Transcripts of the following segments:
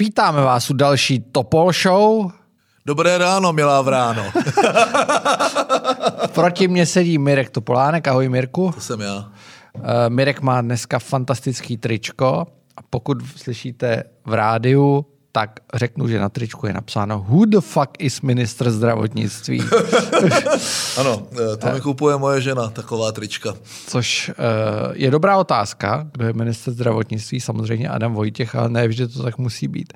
Vítáme vás u další Topol Show. Dobré ráno, milá vráno. Proti mně sedí Mirek Topolánek. Ahoj Mirku. To jsem já. Uh, Mirek má dneska fantastický tričko a pokud slyšíte v rádiu, tak řeknu, že na tričku je napsáno Who the fuck is ministr zdravotnictví? ano, eh, to mi kupuje moje žena, taková trička. Což uh, je dobrá otázka, kdo je ministr zdravotnictví, samozřejmě Adam Vojtěch, ale ne vždy to tak musí být.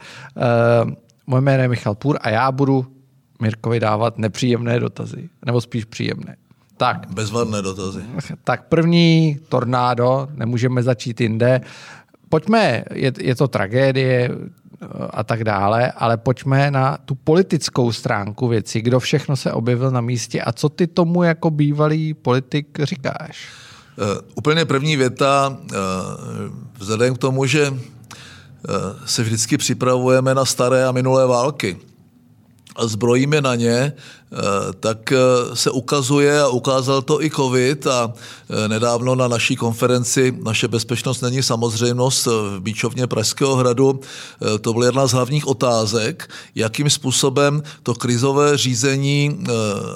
Moje jméno je Michal Půr a já budu Mirkovi dávat nepříjemné dotazy, nebo spíš příjemné. Tak. Bezvadné dotazy. Tak první tornádo, nemůžeme začít jinde. Pojďme, je, je to tragédie a tak dále, ale pojďme na tu politickou stránku věci. Kdo všechno se objevil na místě a co ty tomu jako bývalý politik říkáš? Uh, úplně první věta, uh, vzhledem k tomu, že uh, se vždycky připravujeme na staré a minulé války a zbrojíme na ně, tak eh, se ukazuje a ukázal to i COVID a eh, nedávno na naší konferenci Naše bezpečnost není samozřejmost v Bíčovně Pražského hradu. To byla jedna z hlavních otázek, jakým způsobem to krizové řízení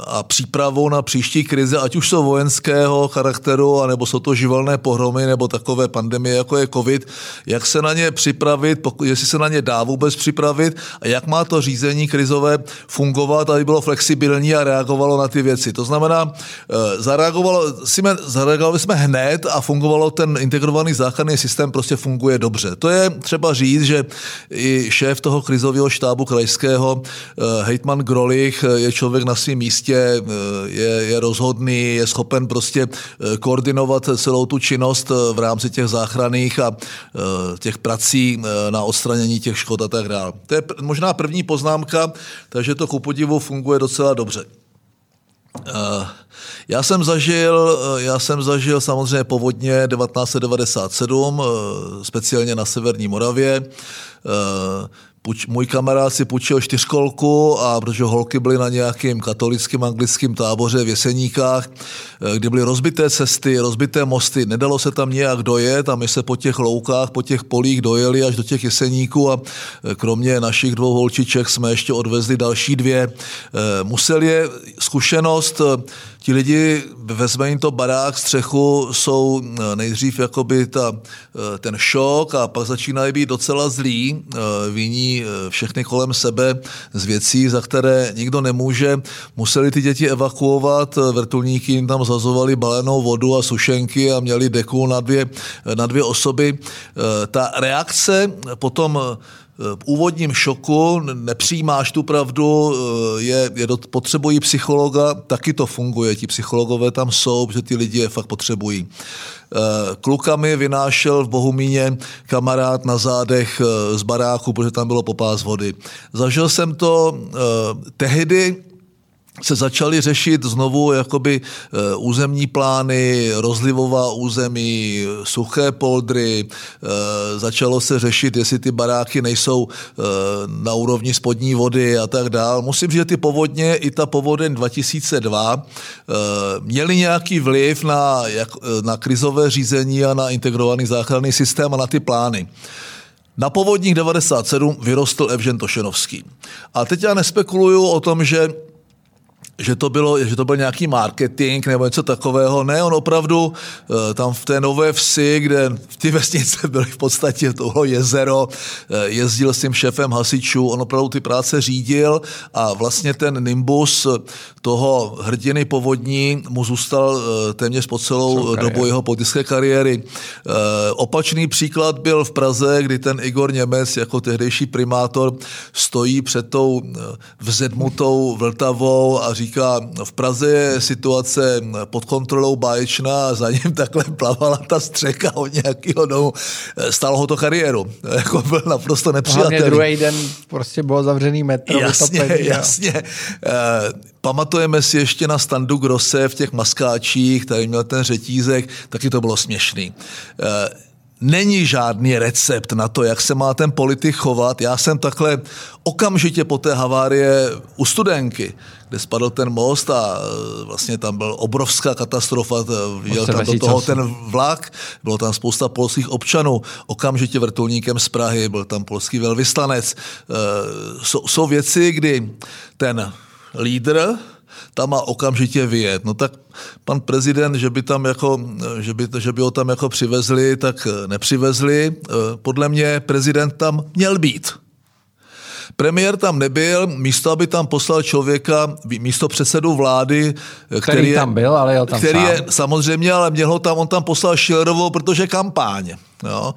a přípravu na příští krize, ať už jsou vojenského charakteru, anebo jsou to živelné pohromy, nebo takové pandemie, jako je COVID, jak se na ně připravit, jestli se na ně dá vůbec připravit a jak má to řízení krizové fungovat, aby bylo flexibilní flexibilní a reagovalo na ty věci. To znamená, eh, zareagovalo, jsme, zareagovali jsme hned a fungovalo ten integrovaný záchranný systém, prostě funguje dobře. To je třeba říct, že i šéf toho krizového štábu krajského, eh, hejtman Grolich, eh, je člověk na svém místě, je, je rozhodný, je schopen prostě koordinovat celou tu činnost v rámci těch záchranných a těch prací na odstranění těch škod a tak dále. To je možná první poznámka, takže to ku podivu funguje docela dobře. Uh, já jsem zažil, eh, já jsem zažil samozřejmě povodně 1997, eh, speciálně na Severní Moravě puč, můj kamarád si půjčil čtyřkolku a protože holky byly na nějakým katolickém anglickém táboře v Jeseníkách, eh, kde byly rozbité cesty, rozbité mosty, nedalo se tam nějak dojet a my se po těch loukách, po těch polích dojeli až do těch Jeseníků a eh, kromě našich dvou holčiček jsme ještě odvezli další dvě. Eh, musel je zkušenost ti lidi, vezme jim to barák, střechu, jsou nejdřív jakoby ta, ten šok a pak začínají být docela zlí, viní Eh, všechny kolem sebe z věcí, za které nikdo nemůže. Museli ty děti evakuovat, eh, vrtulníky jim tam zazovali balenou vodu a sušenky a měli deku na dvě, na dvě osoby. Eh, ta reakce potom úvodním šoku, nepřijímáš tu pravdu, je, je do, potřebují psychologa, taky to funguje, ti psychologové tam jsou, protože ty lidi je fakt potřebují. Eh, klukami vynášel v Bohumíně kamarád na zádech eh, z baráku, protože tam bylo popás vody. Zažil jsem to eh, tehdy, se začaly řešit znovu jakoby eh, územní plány, rozlivová území, suché poldry, eh, začalo se řešit, jestli ty baráky nejsou eh, na úrovni spodní vody a tak dál. Musím říct, že ty povodně, i ta povodeň 2002, měly nějaký vliv na, na krizové řízení a na integrovaný záchranný systém a na ty plány. Na povodních 97 vyrostl Evžen Tošenovský. A teď já nespekuluju o tom, že že to, bylo, že to byl nějaký marketing nebo něco takového. Ne, on opravdu eh, tam v té nové vsi, kde v ty vesnice byly v podstatě tohle jezero, eh, jezdil s tím šéfem hasičů, on opravdu ty práce řídil a vlastně ten nimbus toho hrdiny povodní mu zůstal eh, téměř po celou dobu jeho politické kariéry. Opačný příklad byl v Praze, kdy ten Igor Němec jako tehdejší primátor stojí před tou vzedmutou Vltavou a říká, říká, v Praze je situace pod kontrolou báječná a za ním takhle plavala ta střeka od nějakého domu. Stalo ho to kariéru. Jako byl naprosto nepřijatelný. Hlavně druhý den prostě bylo zavřený metro. Jasně, vytopení, jasně. Uh, pamatujeme si ještě na standu Grosse v těch maskáčích, tady měl ten řetízek, taky to bylo směšný. Uh, není žádný recept na to, jak se má ten politik chovat. Já jsem takhle okamžitě po té havárie u studenky, kde spadl ten most a e, vlastně tam byl obrovská katastrofa, viděl tam do toho ten vlak, bylo tam spousta polských občanů, okamžitě vrtulníkem z Prahy, byl tam polský velvyslanec. E, jsou, jsou věci, kdy ten lídr, tam má okamžitě vyjet. No tak pan prezident, že by, tam jako, že by, že by ho tam jako přivezli, tak nepřivezli. Podle mě prezident tam měl být. Premiér tam nebyl, místo, aby tam poslal člověka, místo předsedu vlády, který, který je, tam byl, ale jel tam který sám. je samozřejmě, ale měl ho tam, on tam poslal Šilerovou, protože kampáň. Jo.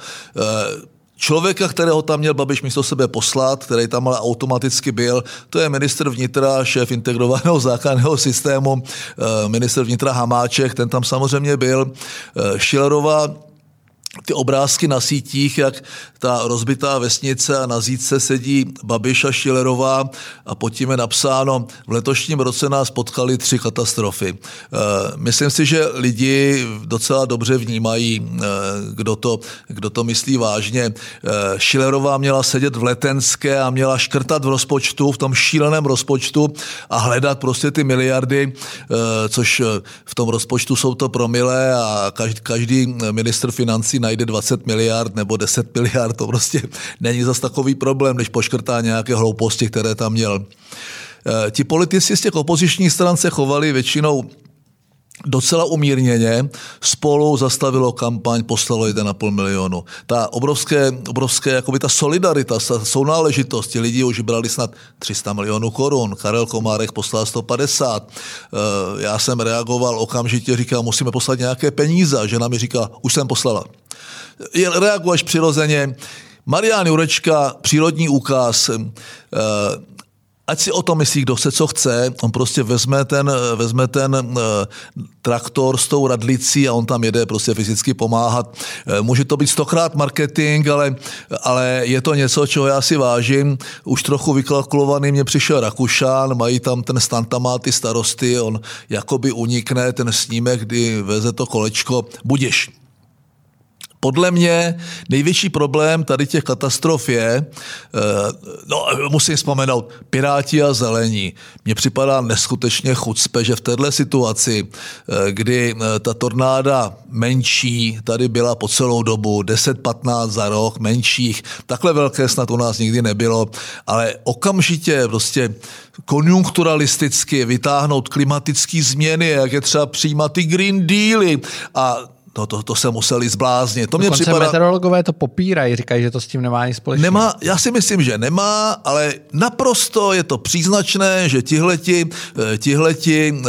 Člověka, kterého tam měl Babiš místo sebe poslat, který tam ale automaticky byl, to je minister vnitra, šéf integrovaného základného systému, eh, minister vnitra Hamáček, ten tam samozřejmě byl. Eh, Šilerová ty obrázky na sítích, jak ta rozbitá vesnice a na zítce sedí Babiša Šilerová a pod tím je napsáno, v letošním roce nás potkali tři katastrofy. Eh, myslím si, že lidi docela dobře vnímají, eh, kdo to, kdo to myslí vážně. Šilerová měla sedět v Letenské a měla škrtat v rozpočtu, v tom šíleném rozpočtu a hledat prostě ty miliardy, což v tom rozpočtu jsou to promile a každý ministr financí najde 20 miliard nebo 10 miliard, to prostě není zas takový problém, než poškrtá nějaké hlouposti, které tam měl. E, ti politici z těch opozičních stran se chovali většinou docela umírněně, spolu zastavilo kampaň, poslalo 1,5 milionu. Ta obrovské, obrovské, jakoby ta solidarita, ta sounáležitost, ti lidi už brali snad 300 milionů korun, Karel Komárek poslal 150, e, já jsem reagoval okamžitě, říkal, musíme poslat nějaké peníze, žena mi říká, už jsem poslala. Reaguješ přirozeně. Marián Jurečka, přírodní úkaz, eh, ať si o tom myslí, kdo se co chce, on prostě vezme ten, vezme ten uh, traktor s tou radlicí a on tam jede prostě fyzicky pomáhat. Uh, může to být stokrát marketing, ale, ale je to něco, čeho já si vážím. Už trochu vykalkulovaný mě přišel Rakušán, mají tam ten stan, tam má ty starosty, on jakoby unikne ten snímek, kdy veze to kolečko. Budiš, podle mě největší problém tady těch katastrof je, eh, no musím vzpomenout, Piráti a zelení. Mně připadá neskutečně chucpe, že v této situaci, eh, kdy eh, ta tornáda menší tady byla po celou dobu, 10-15 za rok, menších, takhle velké snad u nás nikdy nebylo, ale okamžitě prostě konjunkturalisticky vytáhnout klimatické změny, jak je třeba přijímat ty Green Dealy a No to, to se museli zbláznit. To mě připadá... meteorologové to popírají, říkají, že to s tím nemá nic společného. Nemá, já si myslím, že nemá, ale naprosto je to příznačné, že tihleti, eh, tihleti uh,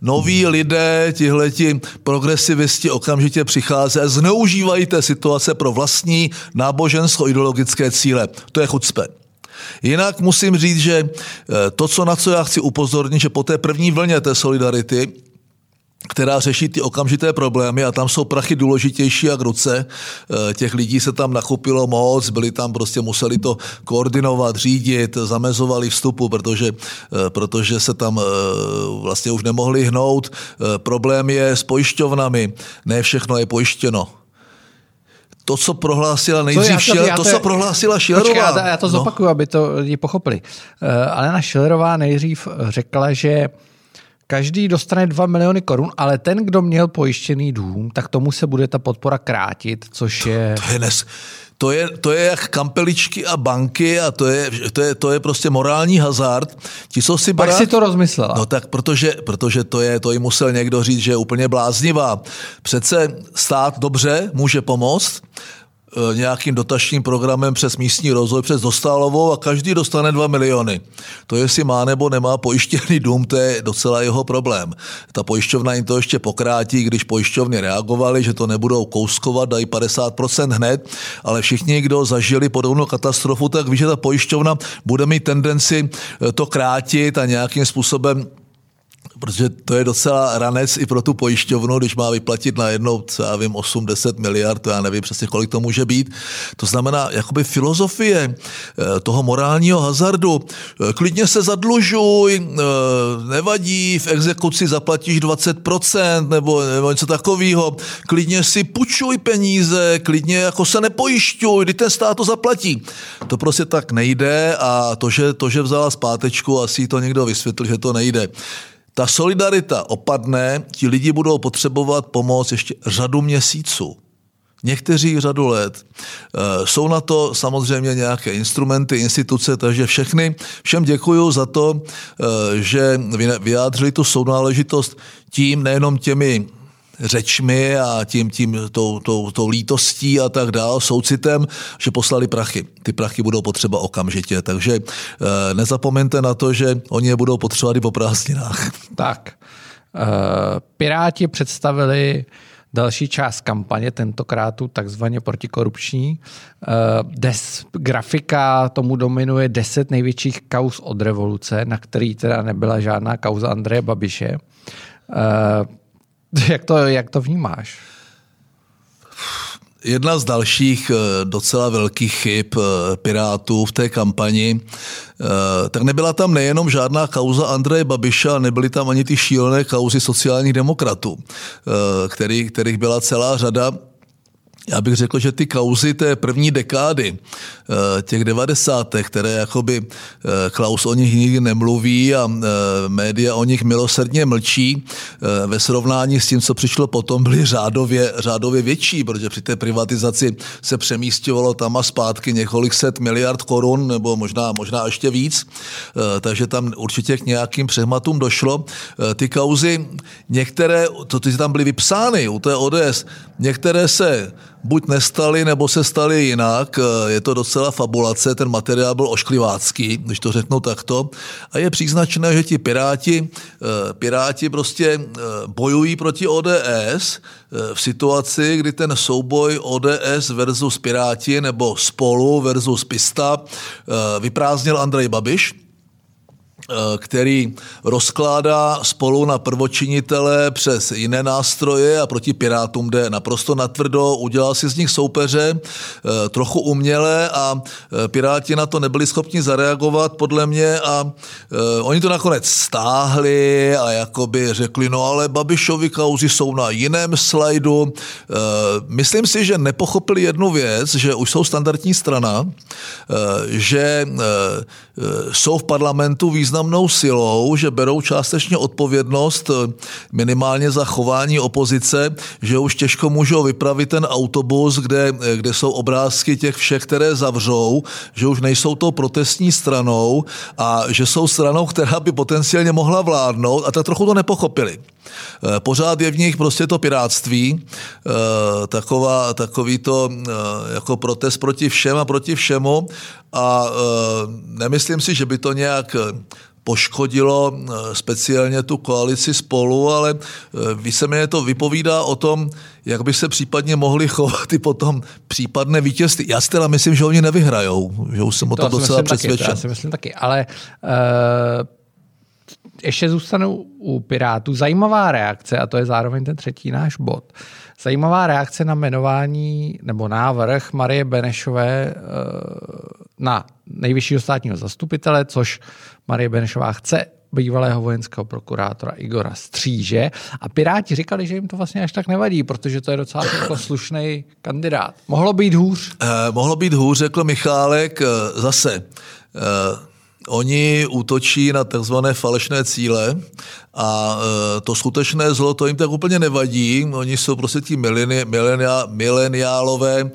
noví lidé, tihleti progresivisti okamžitě přicházejí a zneužívají té situace pro vlastní nábožensko-ideologické cíle. To je chucpe. Jinak musím říct, že eh, to, co na co já chci upozornit, že po té první vlně té solidarity která řeší ty okamžité problémy a tam jsou prachy důležitější jak ruce. Eh, těch lidí se tam nakupilo moc, byli tam prostě, museli to koordinovat, řídit, zamezovali vstupu, protože, eh, protože se tam eh, vlastně už nemohli hnout. Problém je s pojišťovnami, ne všechno je pojištěno to, co prohlásila nejdřív, to, šel, to, to, co prohlásila Šilerová. Počkej, já, já to no. zopakuju, aby to lidi pochopili. Uh, Alena Šilerová nejdřív řekla, že Každý dostane 2 miliony korun, ale ten, kdo měl pojištěný dům, tak tomu se bude ta podpora krátit, což je... To, to je nes... To je, to je jak kampeličky a banky a to je, to je, to je prostě morální hazard. Ti jsou si Pak si to rozmyslela. No tak, protože, protože to je, to jim musel někdo říct, že je úplně bláznivá. Přece stát dobře může pomoct, nějakým dotačním programem přes místní rozvoj, přes Dostálovou a každý dostane 2 miliony. To jestli má nebo nemá pojištěný dům, to je docela jeho problém. Ta pojišťovna jim to ještě pokrátí, když pojišťovny reagovali, že to nebudou kouskovat, dají 50% hned, ale všichni, kdo zažili podobnou katastrofu, tak ví, že ta pojišťovna bude mít tendenci e, to krátit a nějakým způsobem protože to je docela ranec i pro tu pojišťovnu, když má vyplatit na jednou, co já vím, 8-10 miliard, to já nevím přesně, kolik to může být. To znamená, jakoby filozofie eh, toho morálního hazardu, eh, klidně se zadlužuj, eh, nevadí, v exekuci zaplatíš 20% nebo, nebo něco takového, klidně si půjčuj peníze, klidně jako se nepojišťuj, kdy ten stát to zaplatí. To prostě tak nejde a to, že, to, že vzala zpátečku, asi to někdo vysvětlil, že to nejde ta solidarita opadne, ti lidi budou potřebovat pomoc ještě řadu měsíců. Někteří řadu let. Eh, jsou na to samozřejmě nějaké instrumenty, instituce, takže všechny, všem děkuji za to, eh, že vyjádřili tu sounáležitost tím, nejenom těmi řečmi a tím, tím tou, tou, tou lítostí a tak dál, soucitem, že poslali prachy. Ty prachy budou potřeba okamžitě, takže e, nezapomeňte na to, že oni je budou potřebovat i po prázdninách. Tak, e, Piráti představili další část kampaně, tentokrát tu takzvaně protikorupční. Des, grafika tomu dominuje deset největších kauz od revoluce, na který teda nebyla žádná kauza Andreje Babiše. Jak to, jak to vnímáš? Jedna z dalších eh, docela velkých chyb eh, Pirátů v té kampani, eh, tak nebyla tam nejenom žádná kauza Andreje Babiša, nebyly tam ani ty šílené kauzy sociálních demokratů, který, kterých byla celá řada já bych řekl, že ty kauzy té první dekády, eh, těch devadesátých, které jakoby eh, Klaus o nich nikdy nemluví a eh, média o nich milosrdně mlčí, ve srovnání s tím, co přišlo potom, byly řádově, řádově větší, protože při té privatizaci se přemístěvalo tam a zpátky několik set miliard korun, nebo možná, možná ještě víc, takže tam určitě k nějakým přehmatům došlo. Ty kauzy, některé, to ty tam byly vypsány u té ODS, některé se buď nestali, nebo se stali jinak. Eh, je to docela fabulace, ten materiál byl ošklivácký, když to řeknu takto. A je příznačné, že ti piráti, eh, piráti prostě eh, bojují proti ODS v situaci, kdy ten souboj ODS versus Piráti nebo Spolu versus Pista vyprázdnil Andrej Babiš který rozkládá spolu na prvočinitele přes jiné nástroje a proti Pirátům jde naprosto natvrdo, udělal si z nich soupeře eh, trochu uměle a eh, Piráti na to nebyli schopni zareagovat podle mě a oni to nakonec stáhli a jakoby řekli, no ale Babišovi kauzy jsou na jiném slajdu. Myslím si, že nepochopili jednu věc, že už jsou standardní strana, že jsou v parlamentu významné významnou silou, že berou částečně odpovědnost eh, minimálně za chování opozice, že už těžko můžou vypravit ten autobus, kde, eh, kde jsou obrázky těch všech, které zavřou, že už nejsou to protestní stranou a že jsou stranou, která by potenciálně mohla vládnout a tak trochu to nepochopili. Eh, pořád je v nich prostě to piráctví, taková, takový to jako protest proti všem a proti všemu a nemyslím si, že by to nějak poškodilo eh, speciálně tu koalici spolu, ale eh, víceméně to vypovídá o tom, jak by se případně mohli chovat i potom případné vítězství. Já si teda myslím, že oni nevyhrajou, že už jsem o tom to docela přesvědčen. Taky, to já si myslím taky, ale uh, ještě zůstanu u Pirátů. Zajímavá reakce, a to je zároveň ten třetí náš bod, zajímavá reakce na jmenování nebo návrh Marie Benešové uh, na nejvyššího státního zastupitele, což Marie Benešová chce bývalého vojenského prokurátora Igora Stříže a Piráti říkali, že jim to vlastně až tak nevadí, protože to je docela jako slušný kandidát. Mohlo být hůř? Eh, mohlo být hůř, řekl Michálek. Eh, zase, eh, oni útočí na takzvané falešné cíle a e, to skutečné zlo, to jim tak úplně nevadí. Oni jsou prostě ti mileniálové, e,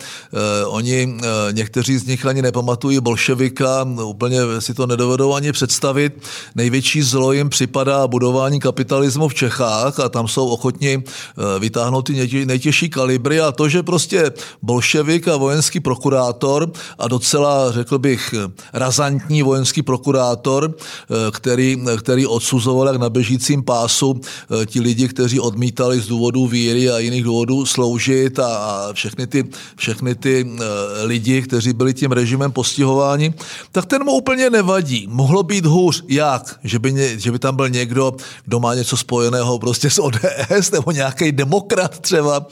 oni, e, někteří z nich ani nepamatují bolševika, úplně si to nedovedou ani představit. Největší zlo jim připadá budování kapitalismu v Čechách a tam jsou ochotni vytáhnout ty nejtěžší kalibry a to, že prostě bolševik a vojenský prokurátor a docela, řekl bych, razantní vojenský prokurátor který, který odsuzoval jak na běžícím pásu ti lidi, kteří odmítali z důvodu víry a jiných důvodů sloužit a, všechny ty, všechny ty lidi, kteří byli tím režimem postihováni, tak ten mu úplně nevadí. Mohlo být hůř. Jak? Že by, že by tam byl někdo, kdo má něco spojeného prostě s ODS nebo nějaký demokrat třeba.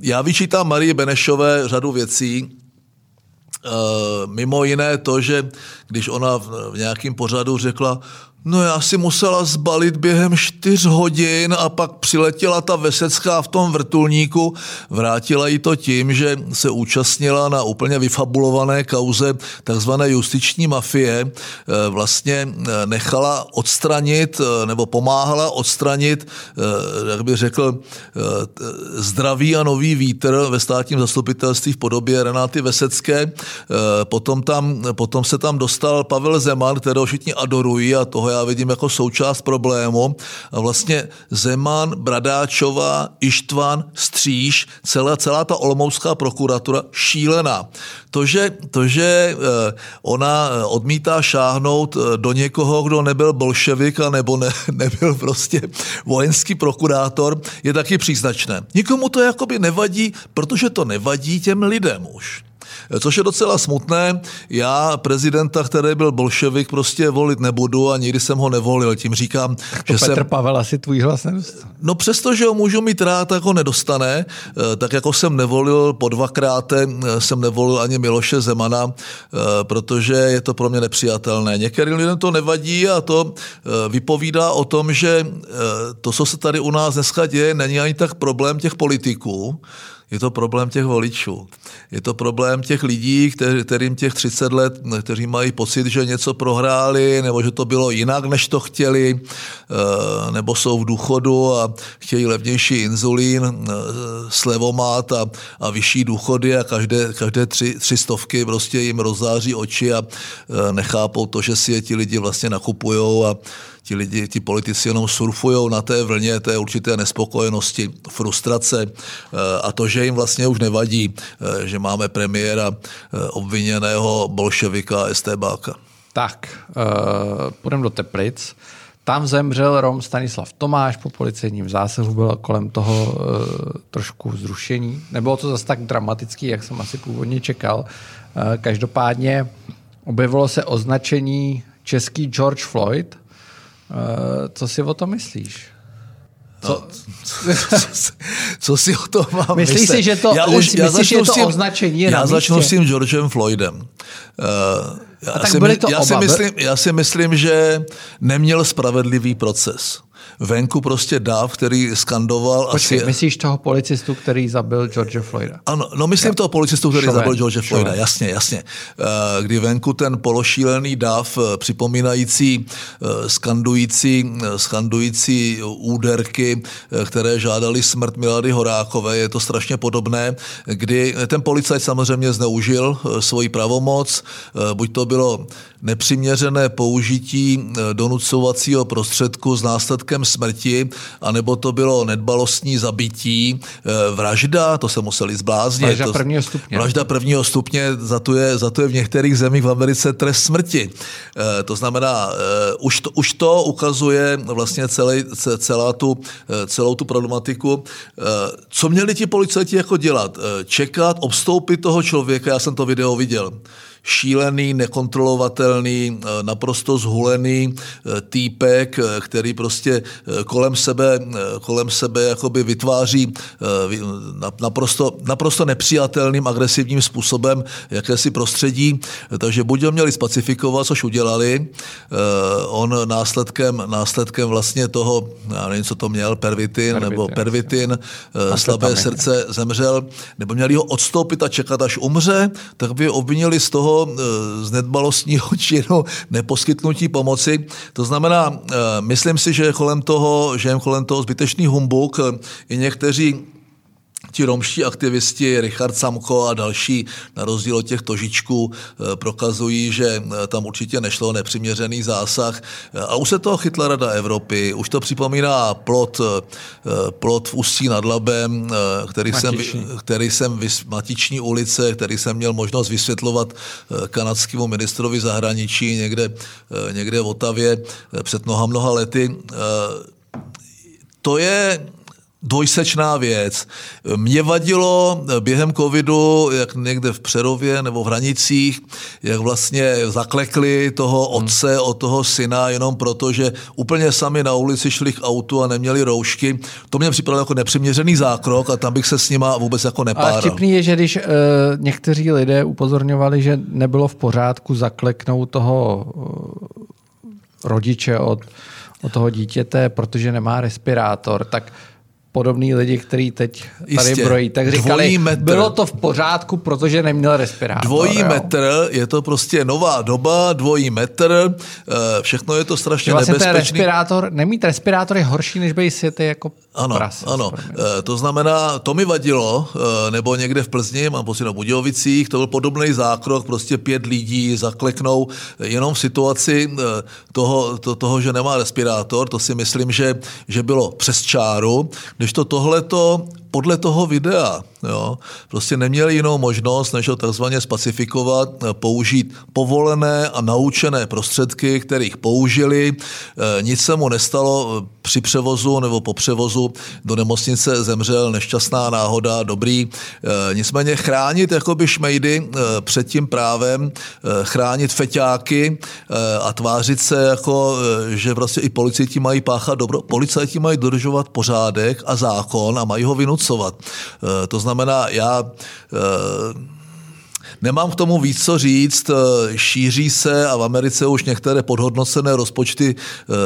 Já vyčítám Marie Benešové řadu věcí, mimo jiné to, že když ona v nějakém pořadu řekla, No já si musela zbalit během čtyř hodin a pak přiletěla ta Vesecká v tom vrtulníku. Vrátila jí to tím, že se účastnila na úplně vyfabulované kauze takzvané justiční mafie. E, vlastně e, nechala odstranit nebo pomáhala odstranit, e, jak bych řekl, zdravý a nový vítr ve státním zastupitelství v podobě Renáty Vesecké. Potom, tam, potom se tam dostal Pavel Zeman, kterého všichni adorují a toho já vidím jako součást problému. A vlastně Zeman, Bradáčová, Ištvan, Stříž, celá, celá ta olomoucká prokuratura šílená. To, že, to, že eh, ona eh, odmítá šáhnout eh, do někoho, kdo nebyl bolševik a nebo ne, nebyl prostě vojenský prokurátor, je taky příznačné. Nikomu to jakoby nevadí, protože to nevadí těm lidem už. Což je docela smutné. Já prezidenta, který byl bolševik, prostě volit nebudu a nikdy jsem ho nevolil. Tím říkám, to že Petr jsem... Pavel asi tvůj hlas nedostane. No přesto, že ho můžu mít rád, tak ho nedostane. Eh, tak jako jsem nevolil po dvakrát, eh, jsem nevolil ani Miloše Zemana, eh, protože je to pro mě nepřijatelné. Některým lidem to nevadí a to vypovídá o tom, že to, co se tady u nás dneska děje, není ani tak problém těch politiků, je to problém těch voličů. Je to problém těch lidí, kterým těch 30 let, kteří mají pocit, že něco prohráli, nebo že to bylo jinak, než to chtěli, eh, nebo jsou v důchodu a chtějí levnější inzulín, eh, slevomat a, a vyšší důchody a každé, každé tři, tři stovky prostě jim rozzáří oči a eh, nechápou to, že si je ti lidi vlastně nakupujou a ti lidi, ti politici jenom surfují na té vlně té určité nespokojenosti, frustrace a to, že jim vlastně už nevadí, že máme premiéra eh, obviněného bolševika STBáka. Tak, uh, půjdeme do Teplic. Tam zemřel Rom Stanislav Tomáš po policejním zásahu, bylo kolem toho uh, trošku zrušení. Nebylo to zase tak dramatický, jak jsem asi původně čekal. Uh, každopádně objevilo se označení český George Floyd. Uh, co si o tom myslíš? Co, co, co, co si o tom mám Myslíš myslet? si, že to, já už, já myslíš, že je to tím, označení Já začnu s tím Georgem Floydem. Uh, já, A tak si, byly to já, oba, si myslím, já si myslím, že neměl spravedlivý proces venku prostě dáv, který skandoval. Počkej, asi... myslíš toho policistu, který zabil George Floyda? Ano, no myslím ja. toho policistu, který Šoven. zabil George Floyda, Šoven. jasně, jasně. Eh, kdy venku ten pološílený dáv, eh, připomínající, eh, skandující, skandující úderky, které žádali smrt Milady Horákové, je to strašně podobné, kdy ten policajt samozřejmě zneužil svoji pravomoc, buď to bylo nepřiměřené použití donucovacího prostředku s následkem smrti, anebo to bylo nedbalostní zabití, eh, vražda, to se museli zbláznit. Vražda prvního stupně. Vražda prvního stupně, za to je, za to je v některých zemích v Americe trest smrti. Eh, to znamená, eh, už to, už to ukazuje vlastně celý, celá tu, celou tu problematiku. Co měli ti policajti jako dělat? Čekat, obstoupit toho člověka, já jsem to video viděl šílený, nekontrolovatelný, eh, naprosto zhulený eh, týpek, eh, který prostě kolem sebe, kolem sebe jakoby vytváří naprosto, naprosto nepřijatelným, agresivním způsobem jakési prostředí. Takže buď ho měli spacifikovat, což udělali, on následkem, následkem vlastně toho, já nevím, co to měl, pervitin, pervitin nebo pervitin, slabé srdce zemřel, nebo měli ho odstoupit a čekat, až umře, tak by obvinili z toho, Eh, z nedbalostního činu neposkytnutí pomoci. To znamená, eh, myslím si, že kolem toho, že kolem toho zbytečný humbuk i někteří ti romští aktivisti, Richard Samko a další, na rozdíl od těch tožičků, eh, prokazují, že eh, tam určitě nešlo nepřiměřený zásah. Eh, a už se toho chytla Rada Evropy, už to připomíná plot, plot v Ústí nad Labem, který Matiční. jsem, který jsem, Matiční ulice, který jsem měl možnost vysvětlovat kanadskému ministrovi zahraničí někde, někde v Otavě před mnoha, mnoha lety. To je dvojsečná věc. Mě vadilo během covidu, jak někde v Přerově nebo v Hranicích, jak vlastně zaklekli toho otce od toho syna jenom proto, že úplně sami na ulici šli k autu a neměli roušky. To mě připadalo jako nepřiměřený zákrok a tam bych se s nima vůbec jako nepáral. A vtipný je, že když uh, někteří lidé upozorňovali, že nebylo v pořádku zakleknout toho uh, rodiče od, od toho dítěte, protože nemá respirátor, tak podobný lidi, kteří teď tady Jistě. brojí, tak říkali, metr. bylo to v pořádku, protože neměl respirátor. Dvojí jo? metr, je to prostě nová doba, dvojí metr, eh, všechno je to strašně vlastně nebezpečný. Ten respirátor, nemít respirátor je horší, než být světy jako ano, prase. Ano, e, to znamená, to mi vadilo, e, nebo někde v Plzni, mám pocit na Budějovicích, to byl podobný zákrok, prostě pět lidí zakleknou. Jenom v situaci toho, to, toho, že nemá respirátor, to si myslím, že, že bylo přes čáru, když to tohleto podle toho videa jo, prostě neměli jinou možnost, než ho takzvaně spacifikovat, použít povolené a naučené prostředky, kterých použili. E, nic se mu nestalo při převozu nebo po převozu do nemocnice zemřel, nešťastná náhoda, dobrý. Nicméně chránit jakoby šmejdy před tím právem, chránit feťáky a tvářit se jako, že vlastně i policajti mají páchat dobro. Policajti mají dodržovat pořádek a zákon a mají ho vynucovat. Eh, to znamená, já eh, Nemám k tomu víc co říct. Eh, šíří se a v Americe už některé podhodnocené rozpočty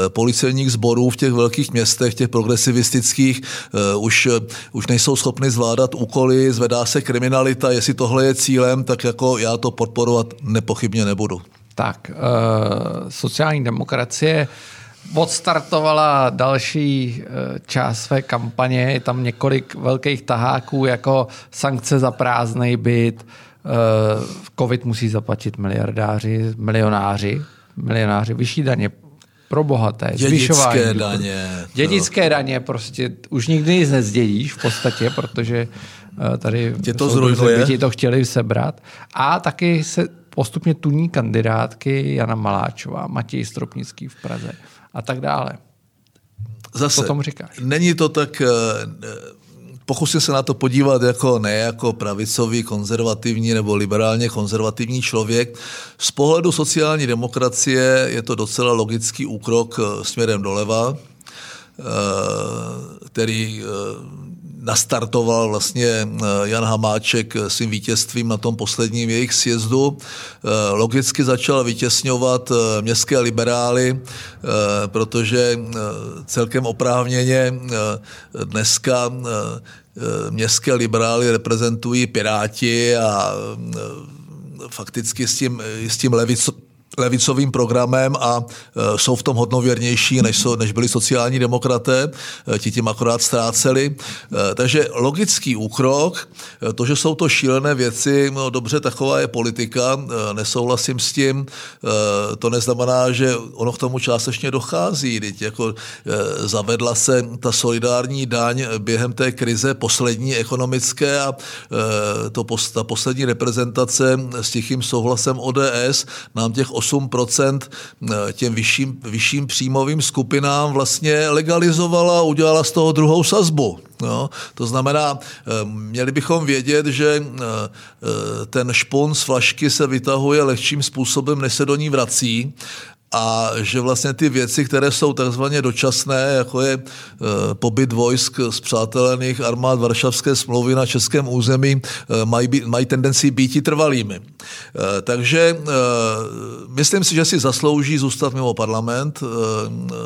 policejních sborů v těch velkých městech, těch progresivistických, už, už nejsou schopny zvládat úkoly, zvedá se kriminalita. Jestli tohle je cílem, tak jako já to podporovat nepochybně nebudu. Tak, sociální demokracie odstartovala další eh, část své kampaně. Je tam několik velkých taháků, jako sankce za prázdný byt, eh, covid musí zaplatit miliardáři, milionáři, milionáři, vyšší daně pro bohaté, zvyšování. Dědické daně. Dědické daně, prostě už nikdy nic nezdědíš v podstatě, protože eh, tady Tě to zrujnuje. ti to chtěli sebrat. A taky se postupně tuní kandidátky Jana Maláčová, Matěj Stropnický v Praze a tak dále. Zase, Co tomu říkáš? není to tak, eh, pokusím se na to podívat jako ne jako pravicový, konzervativní nebo liberálně konzervativní člověk. Z pohledu sociální demokracie je to docela logický úkrok eh, směrem doleva, eh, který nastartoval vlastně eh, Jan Hamáček svým vítězstvím na tom posledním jejich sjezdu. Eh, logicky začal vytěsňovat eh, městské liberály, protože celkem oprávněně dneska městské liberály reprezentují Piráti a fakticky s tím, s tím levic, levicovým programem a e, jsou v tom hodnověrnější, než, jsou, než byli sociální demokraté, e, ti tím akorát ztráceli. E, takže logický úkrok, to, že jsou to šílené věci, no dobře, taková je politika, nesouhlasím s tím, to neznamená, že ono k tomu částečně dochází, teď jako zavedla se ta solidární daň během té krize poslední ekonomické a to, ta poslední reprezentace s tichým souhlasem ODS nám těch 8% eh, těm vyšším, vyšším příjmovým skupinám vlastně legalizovala a udělala z toho druhou sazbu. No, to znamená, eh, měli bychom vědět, že eh, ten špon z flašky se vytahuje lehčím způsobem, než se do ní vrací a že vlastně ty věci, které jsou takzvaně dočasné, jako je e, pobyt vojsk z přátelených armád Varšavské smlouvy na českém území, e, mají, být, mají tendenci být trvalými. E, takže myslím si, že si zaslouží zůstat mimo parlament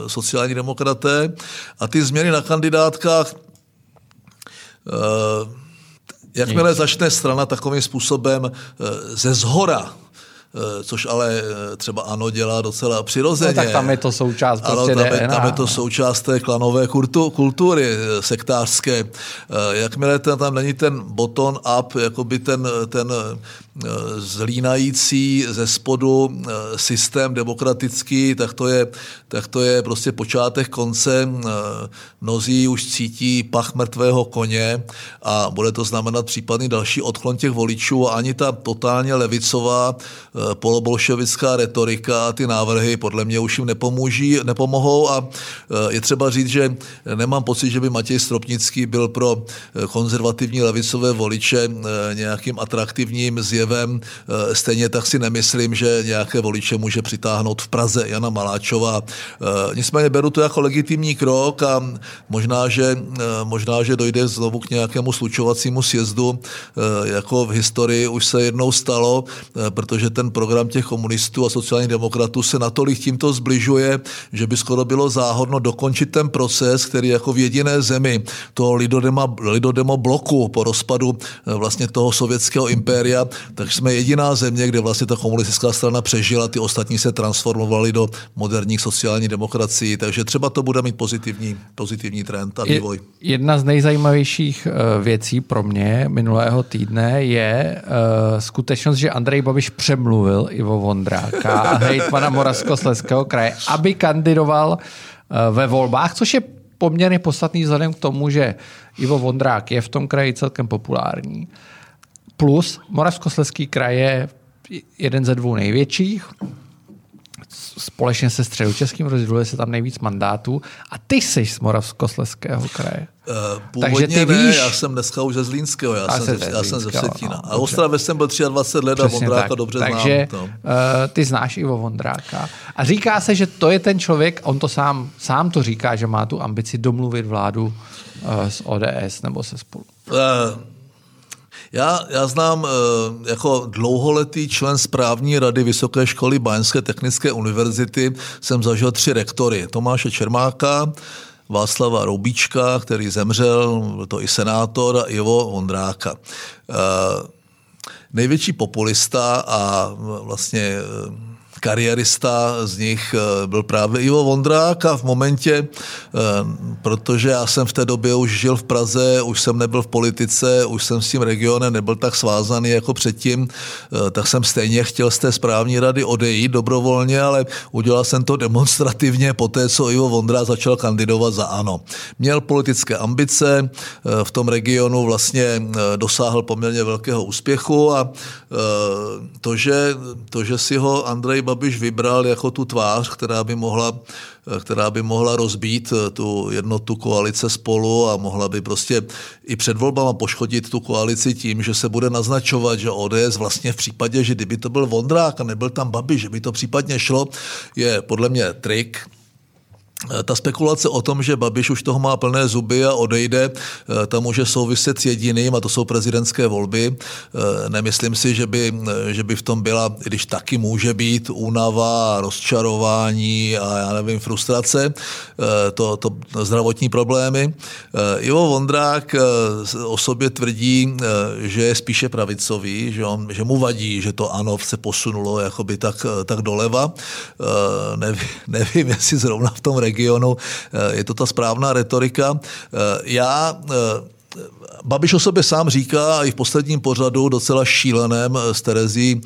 sociální demokraté a ty změny na kandidátkách Jakmile začne strana takovým způsobem ze zhora což ale třeba ano dělá docela přirozeně. No, tak tam je to součást prostě ano, tam, je, tam je to součást té klanové kultury sektářské. Jakmile tam není ten bottom up, jakoby ten, ten zlínající ze spodu systém demokratický, tak to je, tak to je prostě počátek konce. Mnozí už cítí pach mrtvého koně a bude to znamenat případný další odklon těch voličů a ani ta totálně levicová eh, polobolševická retorika a ty návrhy podle mě už jim nepomůží, nepomohou a eh, je třeba říct, že nemám pocit, že by Matěj Stropnický byl pro eh, konzervativní levicové voliče nějakým atraktivním zjevem. Stejně tak si nemyslím, že nějaké voliče může přitáhnout v Praze Jana Maláčová. Nicméně beru to jako legitimní krok a možná, že, možná, že dojde znovu k nějakému slučovacímu sjezdu, jako v historii už se jednou stalo, protože ten program těch komunistů a sociálních demokratů se natolik tímto zbližuje, že by skoro bylo záhodno dokončit ten proces, který jako v jediné zemi toho lidodema, lidodemo bloku po rozpadu vlastně toho sovětského impéria, tak jsme jediná země, kde vlastně ta komunistická strana přežila, ty ostatní se transformovali do moderních sociálních demokracií, takže třeba to bude mít pozitivní, pozitivní trend a vývoj. Jedna z nejzajímavějších eh, věcí pro mě minulého týdne je uh, skutečnost, že Andrej Babiš přemluvil Ivo Vondráka a hejtmana Moravskoslezského kraje, aby kandidoval uh, ve volbách, což je poměrně podstatný vzhledem k tomu, že Ivo Vondrák je v tom kraji celkem populární. Plus Moravskoslezský kraj je jeden ze dvou největších společně se středočeským rozděluje se tam nejvíc mandátů a ty jsi z Moravskosleského kraje. Uh, původně Takže ty ne, víš, já jsem dneska už ze Zlínského, já, jsem, ze, já jsem ze Vsetína. No, a Ostravě jsem byl 23 let a Vondráka tak. dobře Takže, znám. Takže uh, ty znáš Ivo Vondráka. A říká se, že to je ten člověk, on to sám, sám to říká, že má tu ambici domluvit vládu uh, s ODS nebo se spolu. Uh, já, já znám eh, jako dlouholetý člen správní rady Vysoké školy Báňské technické univerzity, jsem zažil tři rektory. Tomáše Čermáka, Václava Roubíčka, který zemřel, byl to i senátor, a Ivo Vondráka. Eh, největší populista a vlastně eh, kariérista z nich eh, byl právě Ivo Vondrák a v momentě, eh, protože já jsem v té době už žil v Praze, už jsem nebyl v politice, už jsem s tím regionem nebyl tak svázaný jako předtím, eh, tak jsem stejně chtěl z té správní rady odejít dobrovolně, ale udělal jsem to demonstrativně po té, co Ivo Vondra začal kandidovat za ANO. Měl politické ambice, v tom regionu vlastně dosáhl poměrně velkého úspěchu a to, že, to, že si ho Andrej Babiš vybral jako tu tvář, která by mohla, která by mohla rozbít eh, tu jednotu koalice spolu a mohla by prostě i před volbama poškodit tu koalici tím, že se bude naznačovat, že ODS vlastně v případě, že kdyby to byl Vondrák a nebyl tam Babiš, že by to případně šlo, je podle mě trik, Eh, ta spekulace o tom, že Babiš už toho má plné zuby a odejde, eh, ta může souviset s jediným, a to jsou prezidentské volby. Eh, nemyslím si, že by, že by v tom byla, když taky může být únava, rozčarování a já nevím, frustrace, to, to zdravotní problémy. Ivo Vondrák o sobě tvrdí, že je spíše pravicový, že, on, že mu vadí, že to ano se posunulo jakoby tak, tak doleva. Nevím, nevím, jestli zrovna v tom regionu regionu. Eh, je to ta správná retorika. Eh, já eh, Babiš o sobě sám říká i v posledním pořadu docela šíleném s Terezí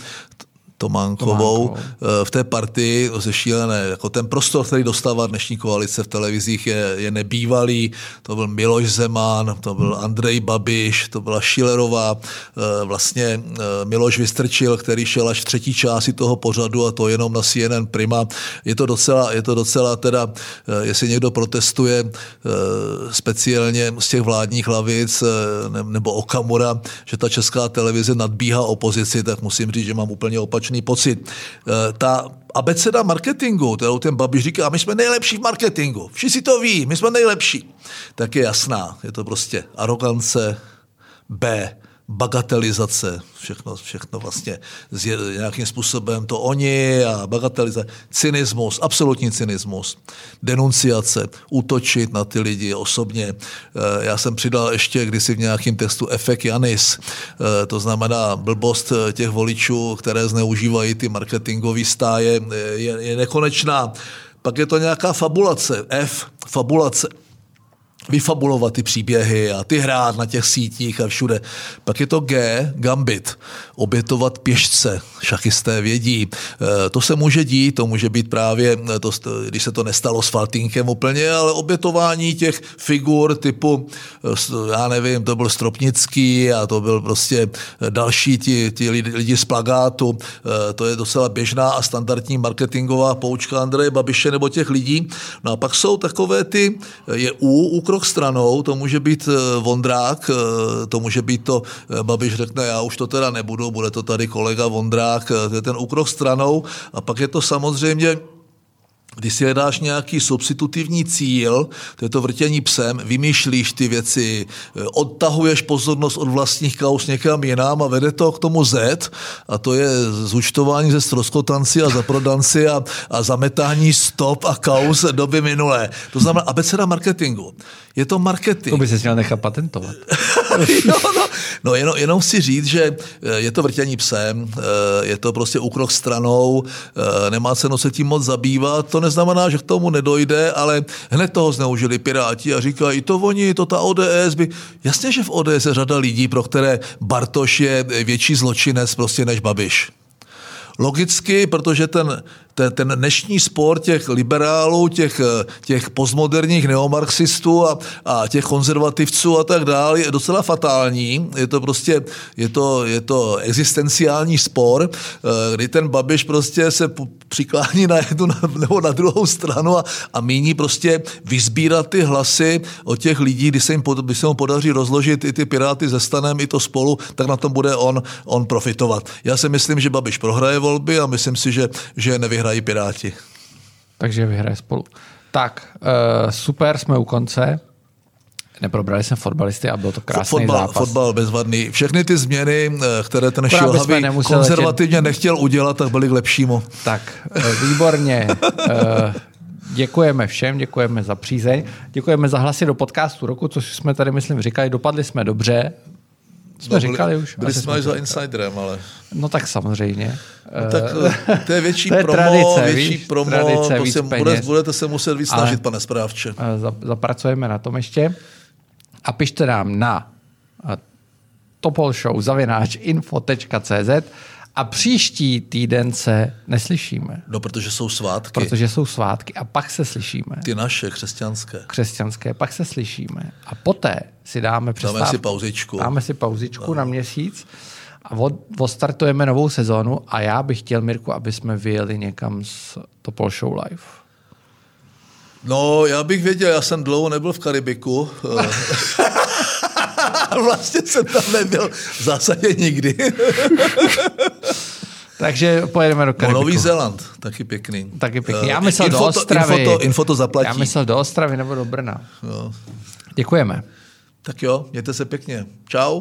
Tománkovou. Eh, v té partii zešílené. Jako ten prostor, který dostává dnešní koalice v televizích, je, je nebývalý. To byl Miloš Zeman, to byl Andrej Babiš, to byla Šilerová. Eh, vlastně eh, Miloš Vystrčil, který šel až v třetí části toho pořadu a to jenom na CNN Prima. Je to docela, je to docela teda, jestli někdo protestuje speciálně z těch vládních hlavic nebo Okamura, že ta česká televize nadbíhá opozici, tak musím říct, že mám úplně opačný opačný pocit. Eh, ta abeceda marketingu, kterou ten Babiš říká, my jsme nejlepší v marketingu, všichni to ví, my jsme nejlepší, tak je jasná. Je to prostě arogance, B, bagatelizace, všechno, všechno vlastně nějakým způsobem to oni a bagatelizace, cynismus, absolutní cynismus, denunciace, útočit na ty lidi osobně. Eh, já jsem přidal ještě kdysi v nějakém textu efekt Janis, eh, to znamená blbost těch voličů, které zneužívají ty marketingové stáje, je, je nekonečná. Pak je to nějaká fabulace, F, fabulace vyfabulovat ty příběhy a ty hrát na těch sítích a všude. Pak je to G, gambit, obětovat pěšce, šachisté vědí. E, to se může dít, to může být právě, to, když se to nestalo s Faltinkem úplně, ale obětování těch figur typu, e, já nevím, to byl Stropnický a to byl prostě další ti, ti lidi, lidi z plagátu. E, to je docela běžná a standardní marketingová poučka Andreje Babiše nebo těch lidí. No a pak jsou takové ty, je U, krok stranou, to může být eh, Vondrák, eh, to může být to, eh, Babiš řekne, já už to teda nebudu, bude to tady kolega Vondrák, to je ten úkrok stranou. A pak je to samozřejmě když si hledáš nějaký substitutivní cíl, to je to vrtění psem, vymýšlíš ty věci, odtahuješ pozornost od vlastních kaus někam jinam a vede to k tomu Z, a to je zúčtování ze stroskotanci a zaprodanci a, a zametání stop a kaus doby minulé. To znamená abeceda marketingu. Je to marketing. To by se měl nechat patentovat. no, no, no jenom, jenom si říct, že eh, je to vrtění psem, eh, je to prostě úkrok stranou, eh, nemá cenu se tím moc zabývat. To neznamená, že k tomu nedojde, ale hned toho zneužili Piráti a říkají, to oni, to ta ODS by... Jasně, že v ODS je řada lidí, pro které Bartoš je větší zločinec prostě než Babiš. Logicky, protože ten ten, dnešní spor těch liberálů, těch, těch postmoderních neomarxistů a, a těch konzervativců a tak dále je docela fatální. Je to prostě, je to, je to existenciální spor, eh, kdy ten Babiš prostě se přiklání na jednu nebo na druhou stranu a, a míní prostě vyzbírat ty hlasy od těch lidí, kdy se jim, kdy se mu podaří rozložit i ty Piráty ze stanem, i to spolu, tak na tom bude on, on profitovat. Já si myslím, že Babiš prohraje volby a myslím si, že, že nevyhraje vyhrají Piráti. Takže vyhraje spolu. Tak, uh, super, jsme u konce. Neprobrali jsme fotbalisty a byl to krásný fotbal, zápas. Fotbal bezvadný. Všechny ty změny, eh, které ten Šilhavý konzervativně nechtěl udělat, tak byly k lepšímu. Tak, eh, výborně. Děkujeme všem, děkujeme za přízeň, děkujeme za hlasy do podcastu roku, což jsme tady, myslím, říkali, dopadli jsme dobře, jsme no, říkali byli, už. Byli jsme za insiderem, ale... No tak samozřejmě. No, tak eh, to je větší to je promo, tradice, větší víš, promo, tradice, to se, bude, budete se muset víc snažit, pane správče. Eh, zapracujeme na tom ještě. A pište nám na eh, topolshow zavináč info.cz a příští týden se neslyšíme. No, protože jsou svátky. Protože jsou svátky a pak se slyšíme. Ty naše křesťanské. Křesťanské, pak se slyšíme. A poté si dáme přestávku. Dáme si pauzičku. Dáme si pauzičku no. na měsíc a odstartujeme novou sezónu a já bych chtěl, Mirku, aby jsme vyjeli někam z Topol Show Live. No, já bych věděl, já jsem dlouho nebyl v Karibiku. vlastně jsem tam nebyl v zásadě nikdy. Takže pojedeme do Karibiku. Nový Zéland, taky pěkný. Taky pěkný. Já myslel info do Ostravy. Info to, info to zaplatí. Já myslel do Ostravy nebo do Brna. No. Děkujeme. Tak jo, mějte se pěkně. Čau.